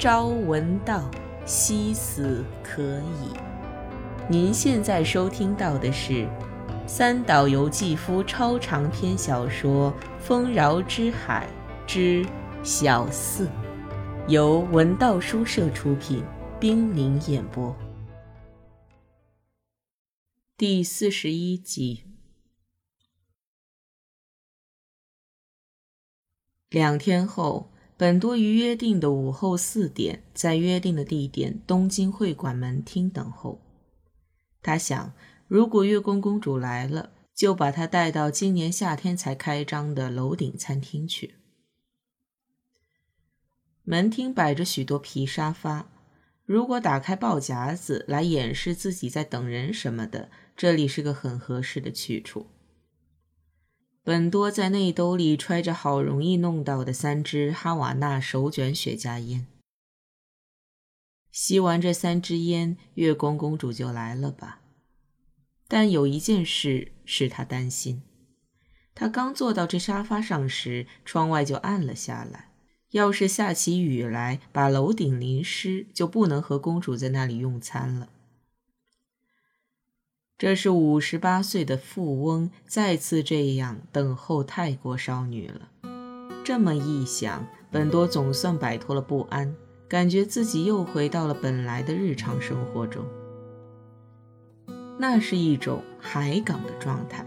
朝闻道，夕死可矣。您现在收听到的是三岛由纪夫超长篇小说《丰饶之海之小四》，由文道书社出品，冰凌演播，第四十一集。两天后。本多于约定的午后四点，在约定的地点东京会馆门厅等候。他想，如果月宫公主来了，就把她带到今年夏天才开张的楼顶餐厅去。门厅摆着许多皮沙发，如果打开报夹子来掩饰自己在等人什么的，这里是个很合适的去处。本多在内兜里揣着好容易弄到的三支哈瓦那手卷雪茄烟，吸完这三支烟，月宫公主就来了吧？但有一件事使他担心：他刚坐到这沙发上时，窗外就暗了下来。要是下起雨来，把楼顶淋湿，就不能和公主在那里用餐了。这是五十八岁的富翁再次这样等候泰国少女了。这么一想，本多总算摆脱了不安，感觉自己又回到了本来的日常生活中。那是一种海港的状态，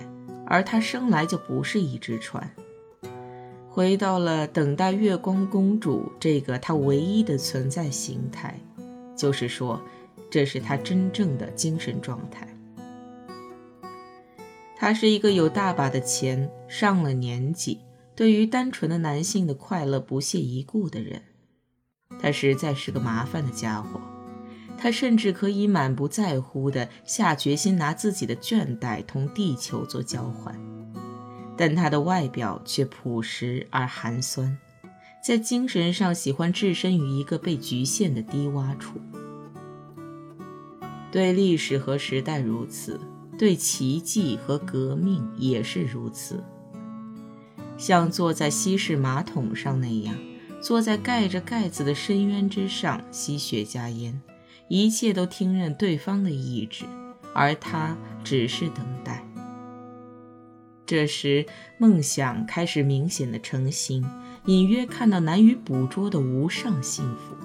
而他生来就不是一只船。回到了等待月光公主这个他唯一的存在形态，就是说，这是他真正的精神状态。他是一个有大把的钱、上了年纪、对于单纯的男性的快乐不屑一顾的人。他实在是个麻烦的家伙。他甚至可以满不在乎地下决心拿自己的倦怠同地球做交换，但他的外表却朴实而寒酸，在精神上喜欢置身于一个被局限的低洼处。对历史和时代如此。对奇迹和革命也是如此，像坐在西式马桶上那样，坐在盖着盖子的深渊之上吸雪茄烟，一切都听任对方的意志，而他只是等待。这时，梦想开始明显的成型，隐约看到难以捕捉的无上幸福。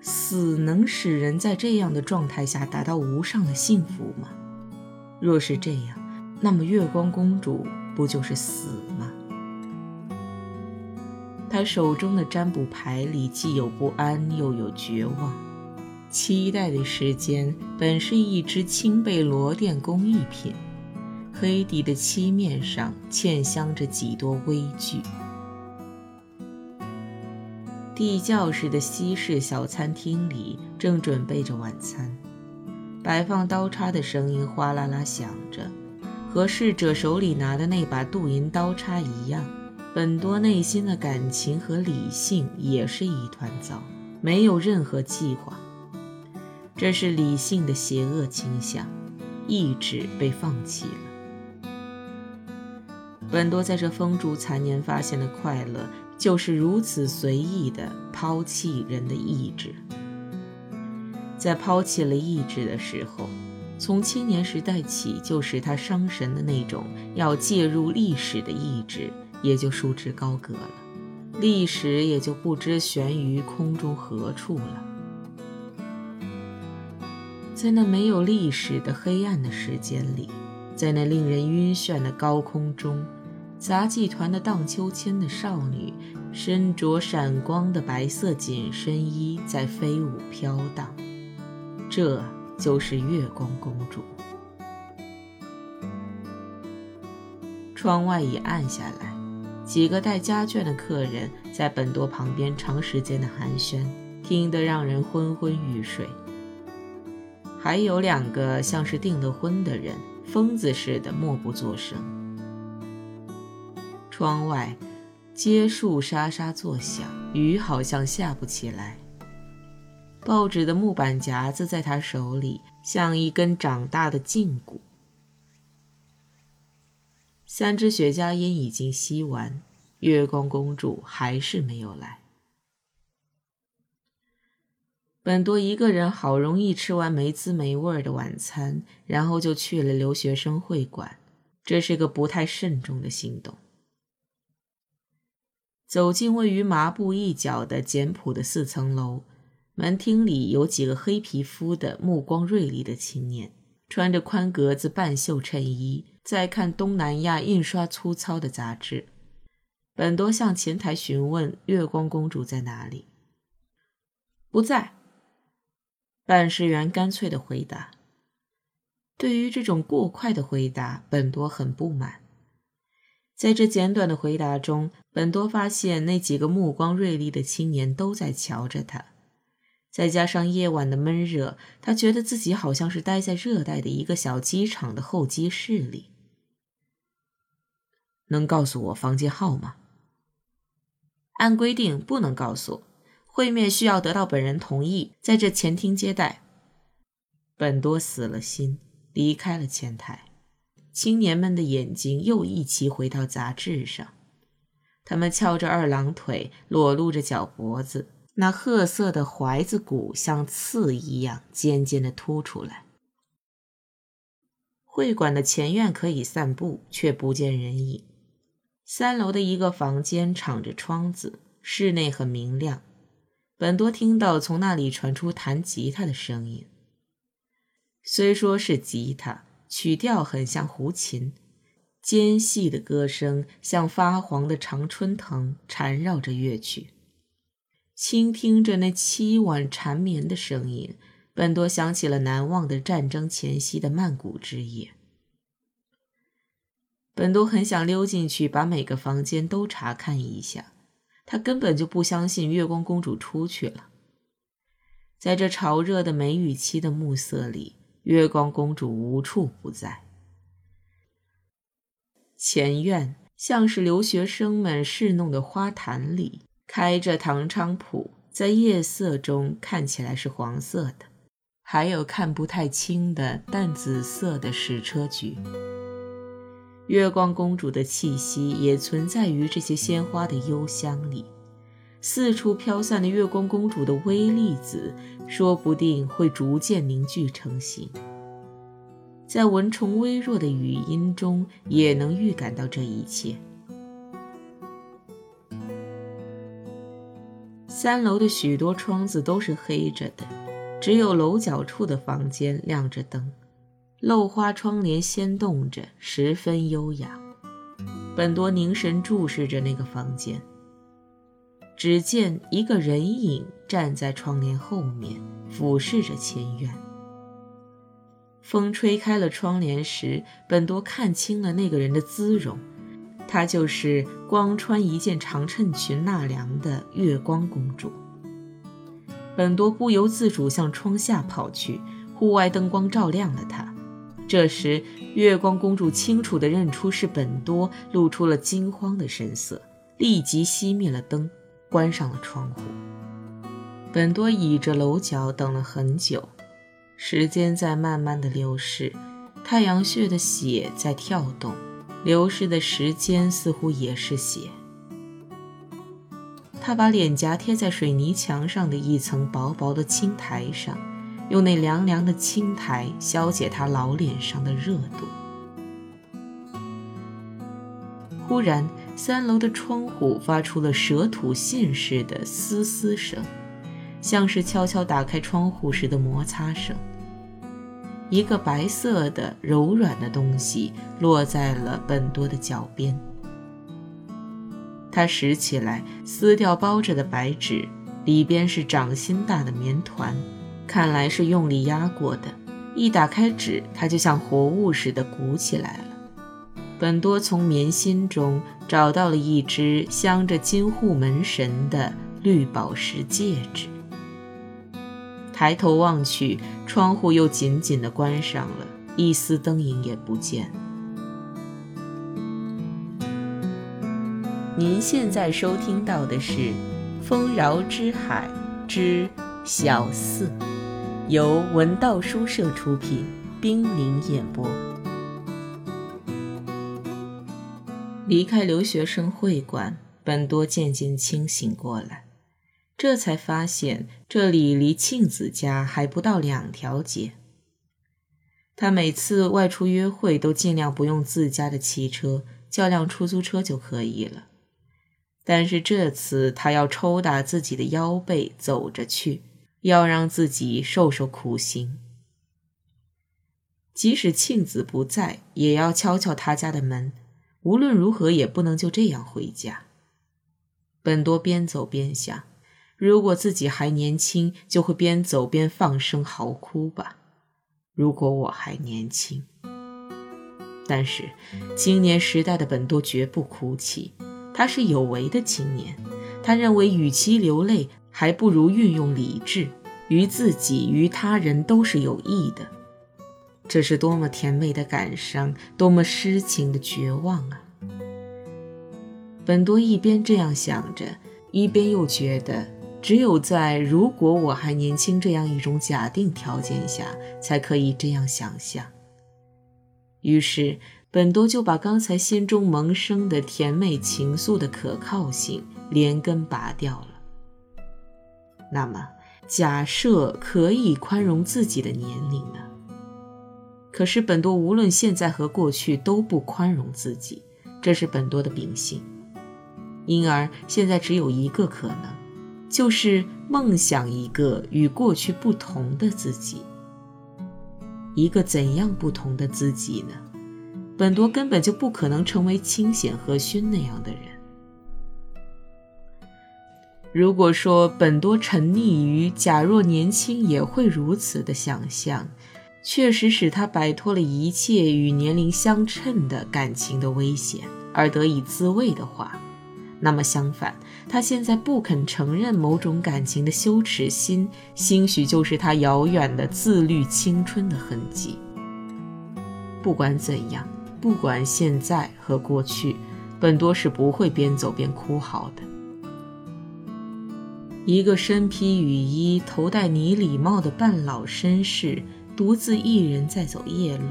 死能使人在这样的状态下达到无上的幸福吗？若是这样，那么月光公主不就是死吗？他手中的占卜牌里既有不安，又有绝望。期待的时间本是一只青贝罗甸工艺品，黑底的漆面上嵌镶着几多微距。地窖式的西式小餐厅里正准备着晚餐。摆放刀叉的声音哗啦啦响着，和侍者手里拿的那把镀银刀叉一样。本多内心的感情和理性也是一团糟，没有任何计划。这是理性的邪恶倾向，意志被放弃了。本多在这风烛残年发现的快乐，就是如此随意的抛弃人的意志。在抛弃了意志的时候，从青年时代起就使他伤神的那种要介入历史的意志，也就束之高阁了，历史也就不知悬于空中何处了。在那没有历史的黑暗的时间里，在那令人晕眩的高空中，杂技团的荡秋千的少女，身着闪光的白色紧身衣，在飞舞飘荡。这就是月光公主。窗外已暗下来，几个带家眷的客人在本多旁边长时间的寒暄，听得让人昏昏欲睡。还有两个像是订了婚的人，疯子似的默不作声。窗外，街树沙沙作响，雨好像下不起来。报纸的木板夹子在他手里像一根长大的胫骨。三支雪茄烟已经吸完，月光公主还是没有来。本多一个人好容易吃完没滋没味的晚餐，然后就去了留学生会馆。这是个不太慎重的行动。走进位于麻布一角的简朴的四层楼，门厅里有几个黑皮肤的、目光锐利的青年，穿着宽格子半袖衬衣，在看东南亚印刷粗糙的杂志。本多向前台询问月光公主在哪里，不在。办事员干脆的回答。对于这种过快的回答，本多很不满。在这简短的回答中，本多发现那几个目光锐利的青年都在瞧着他。再加上夜晚的闷热，他觉得自己好像是待在热带的一个小机场的候机室里。能告诉我房间号吗？按规定不能告诉。会面需要得到本人同意，在这前厅接待。本多死了心，离开了前台。青年们的眼睛又一齐回到杂志上，他们翘着二郎腿，裸露着脚脖子，那褐色的踝子骨像刺一样尖尖的凸出来。会馆的前院可以散步，却不见人影。三楼的一个房间敞着窗子，室内很明亮。本多听到从那里传出弹吉他的声音，虽说是吉他，曲调很像胡琴，尖细的歌声像发黄的常春藤缠绕着乐曲。倾听着那凄婉缠绵的声音，本多想起了难忘的战争前夕的曼谷之夜。本多很想溜进去，把每个房间都查看一下。他根本就不相信月光公主出去了。在这潮热的梅雨期的暮色里，月光公主无处不在。前院像是留学生们侍弄的花坛里，开着唐菖蒲，在夜色中看起来是黄色的，还有看不太清的淡紫色的矢车菊。月光公主的气息也存在于这些鲜花的幽香里，四处飘散的月光公主的微粒子，说不定会逐渐凝聚成型。在蚊虫微弱的语音中，也能预感到这一切。三楼的许多窗子都是黑着的，只有楼角处的房间亮着灯。漏花窗帘掀动着，十分优雅。本多凝神注视着那个房间，只见一个人影站在窗帘后面，俯视着前院。风吹开了窗帘时，本多看清了那个人的姿容，她就是光穿一件长衬裙纳凉的月光公主。本多不由自主向窗下跑去，户外灯光照亮了她。这时，月光公主清楚地认出是本多，露出了惊慌的神色，立即熄灭了灯，关上了窗户。本多倚着楼角等了很久，时间在慢慢的流逝，太阳穴的血在跳动，流逝的时间似乎也是血。他把脸颊贴在水泥墙上的一层薄薄的青苔上。用那凉凉的青苔消解他老脸上的热度。忽然，三楼的窗户发出了蛇吐信似的嘶嘶声，像是悄悄打开窗户时的摩擦声。一个白色的柔软的东西落在了本多的脚边，他拾起来，撕掉包着的白纸，里边是掌心大的棉团。看来是用力压过的，一打开纸，它就像活物似的鼓起来了。本多从棉心中找到了一只镶着金护门神的绿宝石戒指，抬头望去，窗户又紧紧地关上了，一丝灯影也不见。您现在收听到的是《丰饶之海之小四》。由文道书社出品，冰凌演播。离开留学生会馆，本多渐渐清醒过来。这才发现这里离庆子家还不到两条街。他每次外出约会都尽量不用自家的汽车，叫辆出租车就可以了。但是这次他要抽打自己的腰背走着去，要让自己受受苦刑。即使庆子不在，也要敲敲他家的门。无论如何也不能就这样回家。本多边走边想，如果自己还年轻，就会边走边放声嚎哭吧。如果我还年轻，但是青年时代的本多绝不哭泣。他是有为的青年，他认为与其流泪，还不如运用理智，于自己于他人都是有益的。这是多么甜美的感伤，多么诗情的绝望啊！本多一边这样想着，一边又觉得。只有在“如果我还年轻”这样一种假定条件下，才可以这样想象。于是，本多就把刚才心中萌生的甜美情愫的可靠性连根拔掉了。那么，假设可以宽容自己的年龄呢？可是，本多无论现在和过去都不宽容自己，这是本多的秉性。因而，现在只有一个可能。就是梦想一个与过去不同的自己，一个怎样不同的自己呢？本多根本就不可能成为清显和勋那样的人。如果说本多沉溺于假若年轻也会如此的想象，确实使他摆脱了一切与年龄相称的感情的危险而得以自慰的话。那么相反，他现在不肯承认某种感情的羞耻心，兴许就是他遥远的自律青春的痕迹。不管怎样，不管现在和过去，本多是不会边走边哭嚎的。一个身披雨衣、头戴呢礼帽的半老绅士，独自一人在走夜路。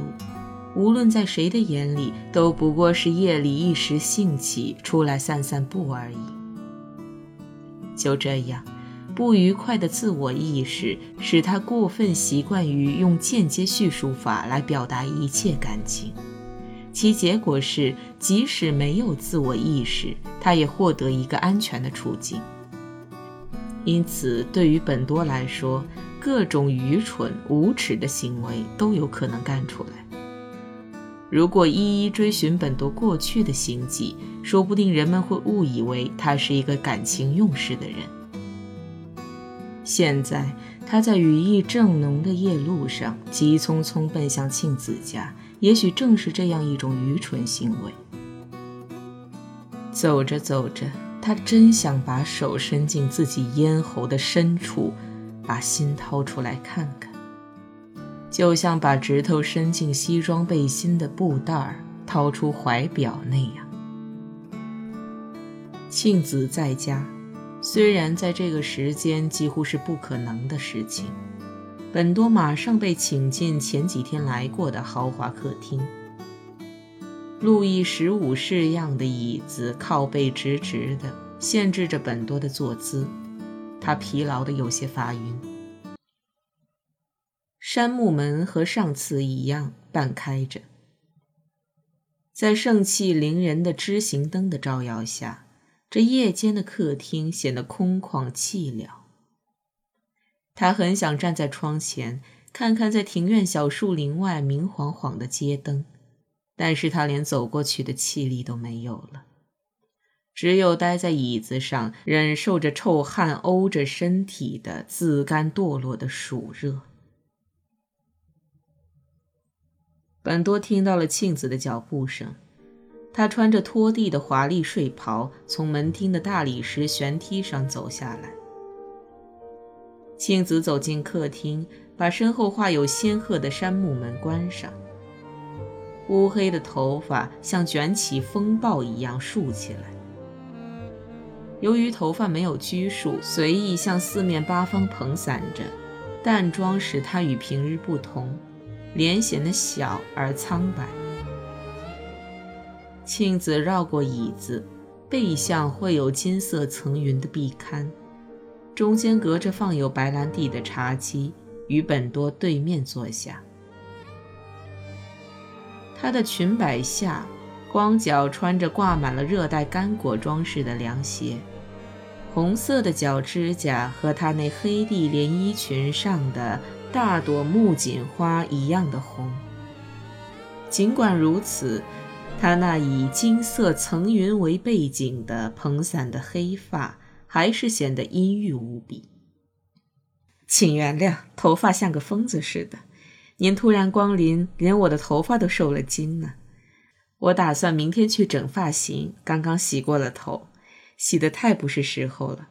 无论在谁的眼里，都不过是夜里一时兴起出来散散步而已。就这样，不愉快的自我意识使他过分习惯于用间接叙述法来表达一切感情，其结果是，即使没有自我意识，他也获得一个安全的处境。因此，对于本多来说，各种愚蠢无耻的行为都有可能干出来。如果一一追寻本多过去的行迹，说不定人们会误以为他是一个感情用事的人。现在他在羽意正浓的夜路上急匆匆奔向庆子家，也许正是这样一种愚蠢行为。走着走着，他真想把手伸进自己咽喉的深处，把心掏出来看看。就像把指头伸进西装背心的布袋儿，掏出怀表那样。庆子在家，虽然在这个时间几乎是不可能的事情，本多马上被请进前几天来过的豪华客厅。路易十五式样的椅子靠背直直的，限制着本多的坐姿，他疲劳的有些发晕。杉木门和上次一样半开着，在盛气凌人的枝形灯的照耀下，这夜间的客厅显得空旷寂寥。他很想站在窗前，看看在庭院小树林外明晃晃的街灯，但是他连走过去的气力都没有了，只有待在椅子上，忍受着臭汗沤着身体的自甘堕落的暑热。本多听到了庆子的脚步声，她穿着拖地的华丽睡袍，从门厅的大理石悬梯上走下来。庆子走进客厅，把身后画有仙鹤的杉木门关上。乌黑的头发像卷起风暴一样竖起来，由于头发没有拘束，随意向四面八方蓬散着，淡妆使她与平日不同。脸显得小而苍白。庆子绕过椅子，背向绘有金色层云的壁龛，中间隔着放有白兰地的茶几，与本多对面坐下。她的裙摆下，光脚穿着挂满了热带干果装饰的凉鞋，红色的脚指甲和她那黑地连衣裙上的大朵木槿花一样的红。尽管如此。他那以金色层云为背景的蓬散的黑发，还是显得阴郁无比。请原谅，头发像个疯子似的。您突然光临，连我的头发都受了惊呢。我打算明天去整发型，刚刚洗过了头，洗得太不是时候了。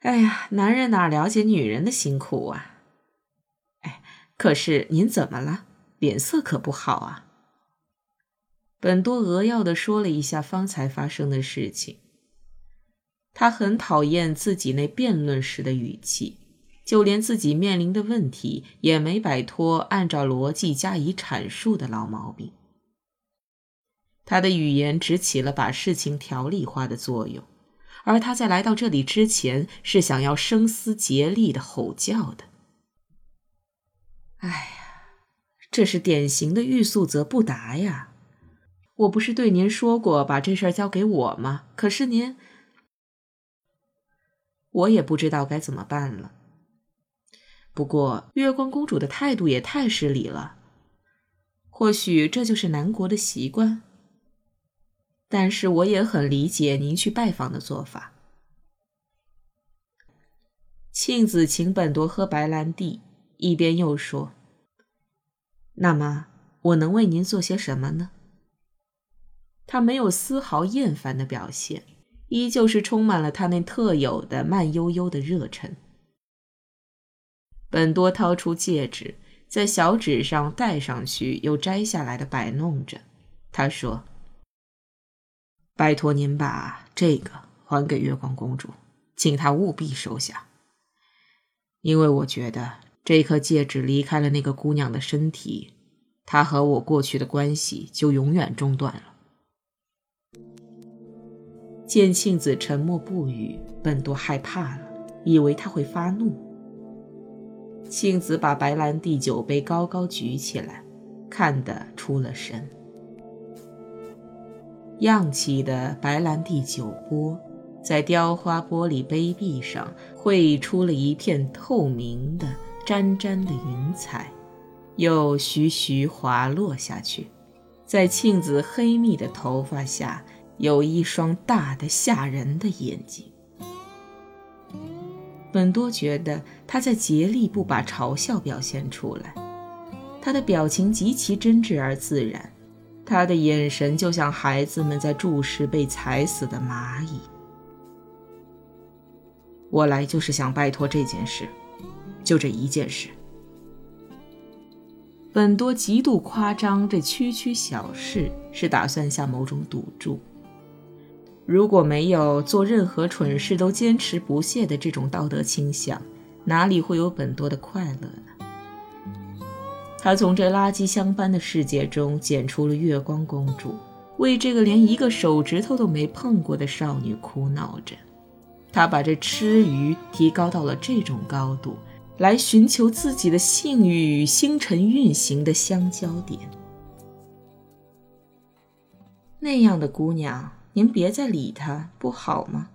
哎呀，男人哪了解女人的辛苦啊？可是您怎么了？脸色可不好啊。本多扼要地说了一下方才发生的事情。他很讨厌自己那辩论时的语气，就连自己面临的问题也没摆脱按照逻辑加以阐述的老毛病。他的语言只起了把事情条理化的作用，而他在来到这里之前是想要声嘶竭力的吼叫的。哎呀，这是典型的欲速则不达呀！我不是对您说过把这事儿交给我吗？可是您，我也不知道该怎么办了。不过月光公主的态度也太失礼了，或许这就是南国的习惯。但是我也很理解您去拜访的做法。庆子请本多喝白兰地，一边又说：“那么我能为您做些什么呢？”他没有丝毫厌烦的表现，依旧是充满了他那特有的慢悠悠的热忱。本多掏出戒指，在小指上戴上去又摘下来的摆弄着。他说：“拜托您把这个还给月光公主，请她务必收下，因为我觉得这颗戒指离开了那个姑娘的身体，她和我过去的关系就永远中断了。”见庆子沉默不语，本多害怕了，以为他会发怒。庆子把白兰地酒杯高高举起来，看得出了神。漾起的白兰地酒波，在雕花玻璃杯壁上绘出了一片透明的、沾沾的云彩，又徐徐滑落下去，在庆子黑密的头发下。有一双大的吓人的眼睛。本多觉得他在竭力不把嘲笑表现出来，他的表情极其真挚而自然，他的眼神就像孩子们在注视被踩死的蚂蚁。我来就是想拜托这件事，就这一件事。本多极度夸张这区区小事，是打算下某种赌注。如果没有做任何蠢事都坚持不懈的这种道德倾向，哪里会有本多的快乐呢？他从这垃圾箱般的世界中捡出了月光公主，为这个连一个手指头都没碰过的少女苦恼着。他把这吃鱼提高到了这种高度，来寻求自己的性欲与星辰运行的相交点。那样的姑娘。您别再理她，不好吗？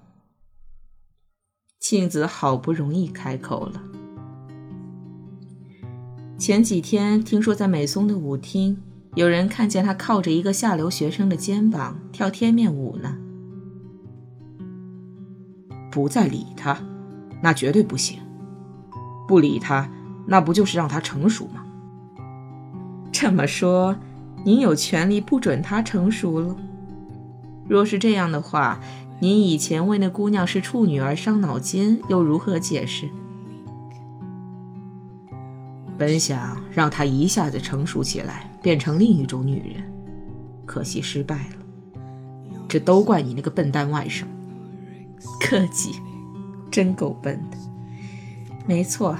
庆子好不容易开口了。前几天听说在美松的舞厅，有人看见他靠着一个下流学生的肩膀跳贴面舞呢。不再理他，那绝对不行。不理他，那不就是让他成熟吗？这么说，您有权利不准他成熟了？若是这样的话，您以前为那姑娘是处女而伤脑筋，又如何解释？本想让她一下子成熟起来，变成另一种女人，可惜失败了。这都怪你那个笨蛋外甥。客气，真够笨的。没错。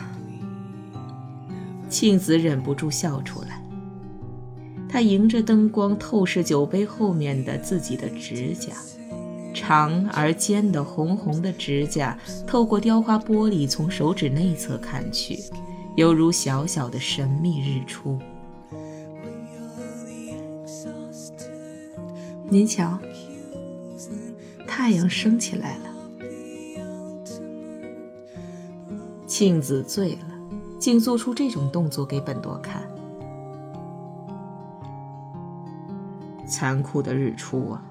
庆子忍不住笑出来。他迎着灯光透视酒杯后面的自己的指甲，长而尖的红红的指甲透过雕花玻璃从手指内侧看去，犹如小小的神秘日出。您瞧，太阳升起来了。庆子醉了，竟做出这种动作给本多看。残酷的日出啊！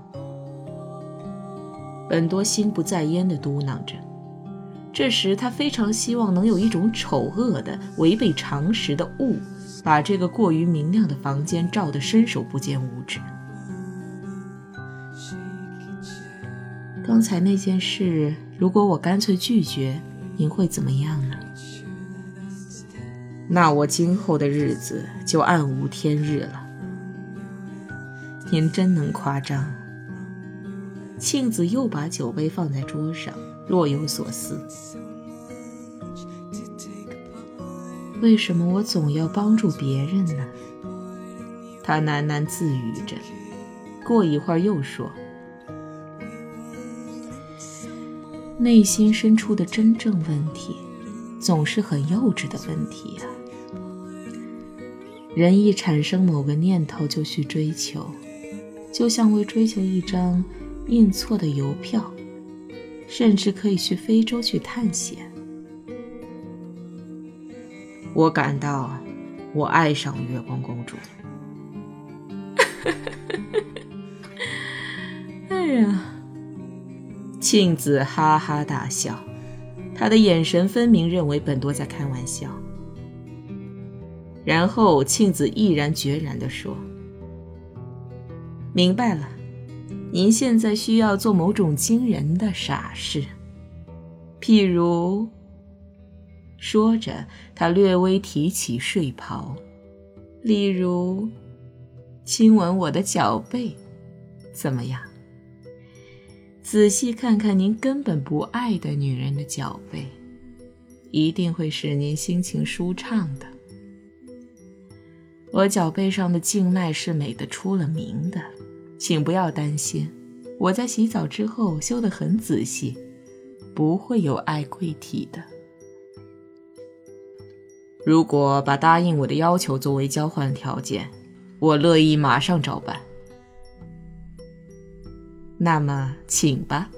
本多心不在焉地嘟囔着。这时，他非常希望能有一种丑恶的、违背常识的雾，把这个过于明亮的房间照得伸手不见五指。刚才那件事，如果我干脆拒绝，您会怎么样呢？那我今后的日子就暗无天日了。您真能夸张。庆子又把酒杯放在桌上，若有所思。为什么我总要帮助别人呢？他喃喃自语着。过一会儿又说。内心深处的真正问题，总是很幼稚的问题呀。人一产生某个念头就去追求，就像为追求一张印错的邮票，甚至可以去非洲去探险。我感到，我爱上月光公主。哎呀！庆子哈哈大笑，他的眼神分明认为本多在开玩笑。然后庆子毅然决然地说：“明白了，您现在需要做某种惊人的傻事，譬如……”说着，他略微提起睡袍，例如，亲吻我的脚背，怎么样？仔细看看您根本不爱的女人的脚背，一定会使您心情舒畅的。我脚背上的静脉是美的出了名的，请不要担心，我在洗澡之后修得很仔细，不会有碍贵体的。如果把答应我的要求作为交换条件，我乐意马上照办。那么，请吧，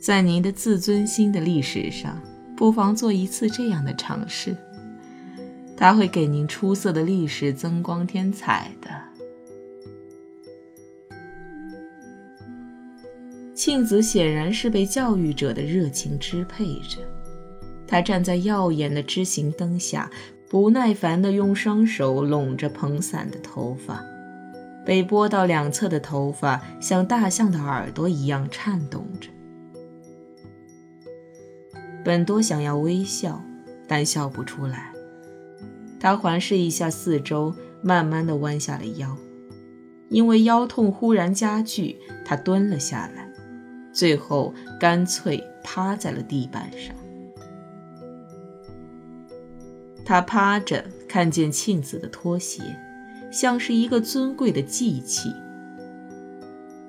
在您的自尊心的历史上，不妨做一次这样的尝试，它会给您出色的历史增光添彩的。庆子显然是被教育者的热情支配着，他站在耀眼的枝形灯下，不耐烦地用双手拢着蓬散的头发。被拨到两侧的头发像大象的耳朵一样颤动着。本多想要微笑，但笑不出来。他环视一下四周，慢慢的弯下了腰。因为腰痛忽然加剧，他蹲了下来，最后干脆趴在了地板上。他趴着，看见庆子的拖鞋。像是一个尊贵的祭器，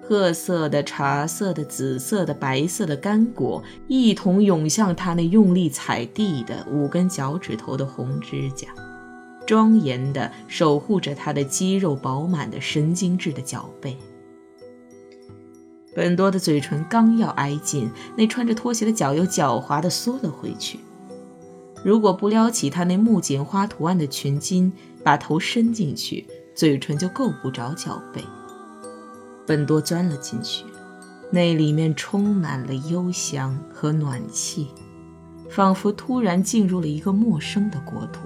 褐色的、茶色的、紫色的、白色的干果一同涌向他那用力踩地的五根脚趾头的红指甲，庄严地守护着他的肌肉饱满的、神经质的脚背。本多的嘴唇刚要挨近，那穿着拖鞋的脚又狡猾地缩了回去。如果不撩起他那木槿花图案的裙襟，把头伸进去，嘴唇就够不着脚背。本多钻了进去，那里面充满了幽香和暖气，仿佛突然进入了一个陌生的国土。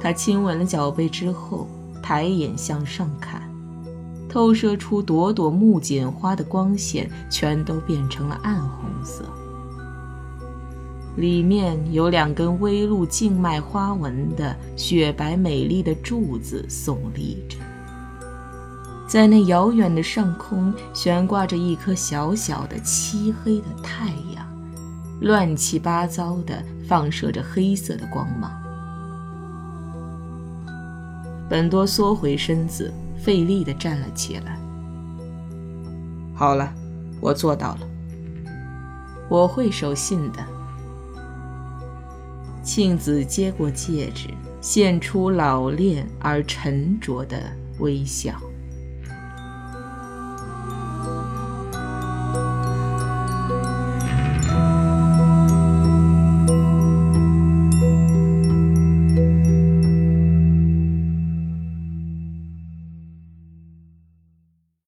他亲吻了脚背之后，抬眼向上看，透射出朵朵木槿花的光线，全都变成了暗红色。里面有两根微露静脉花纹的雪白美丽的柱子耸立着，在那遥远的上空悬挂着一颗小小的漆黑的太阳，乱七八糟的放射着黑色的光芒。本多缩回身子，费力地站了起来。好了，我做到了。我会守信的。庆子接过戒指，现出老练而沉着的微笑。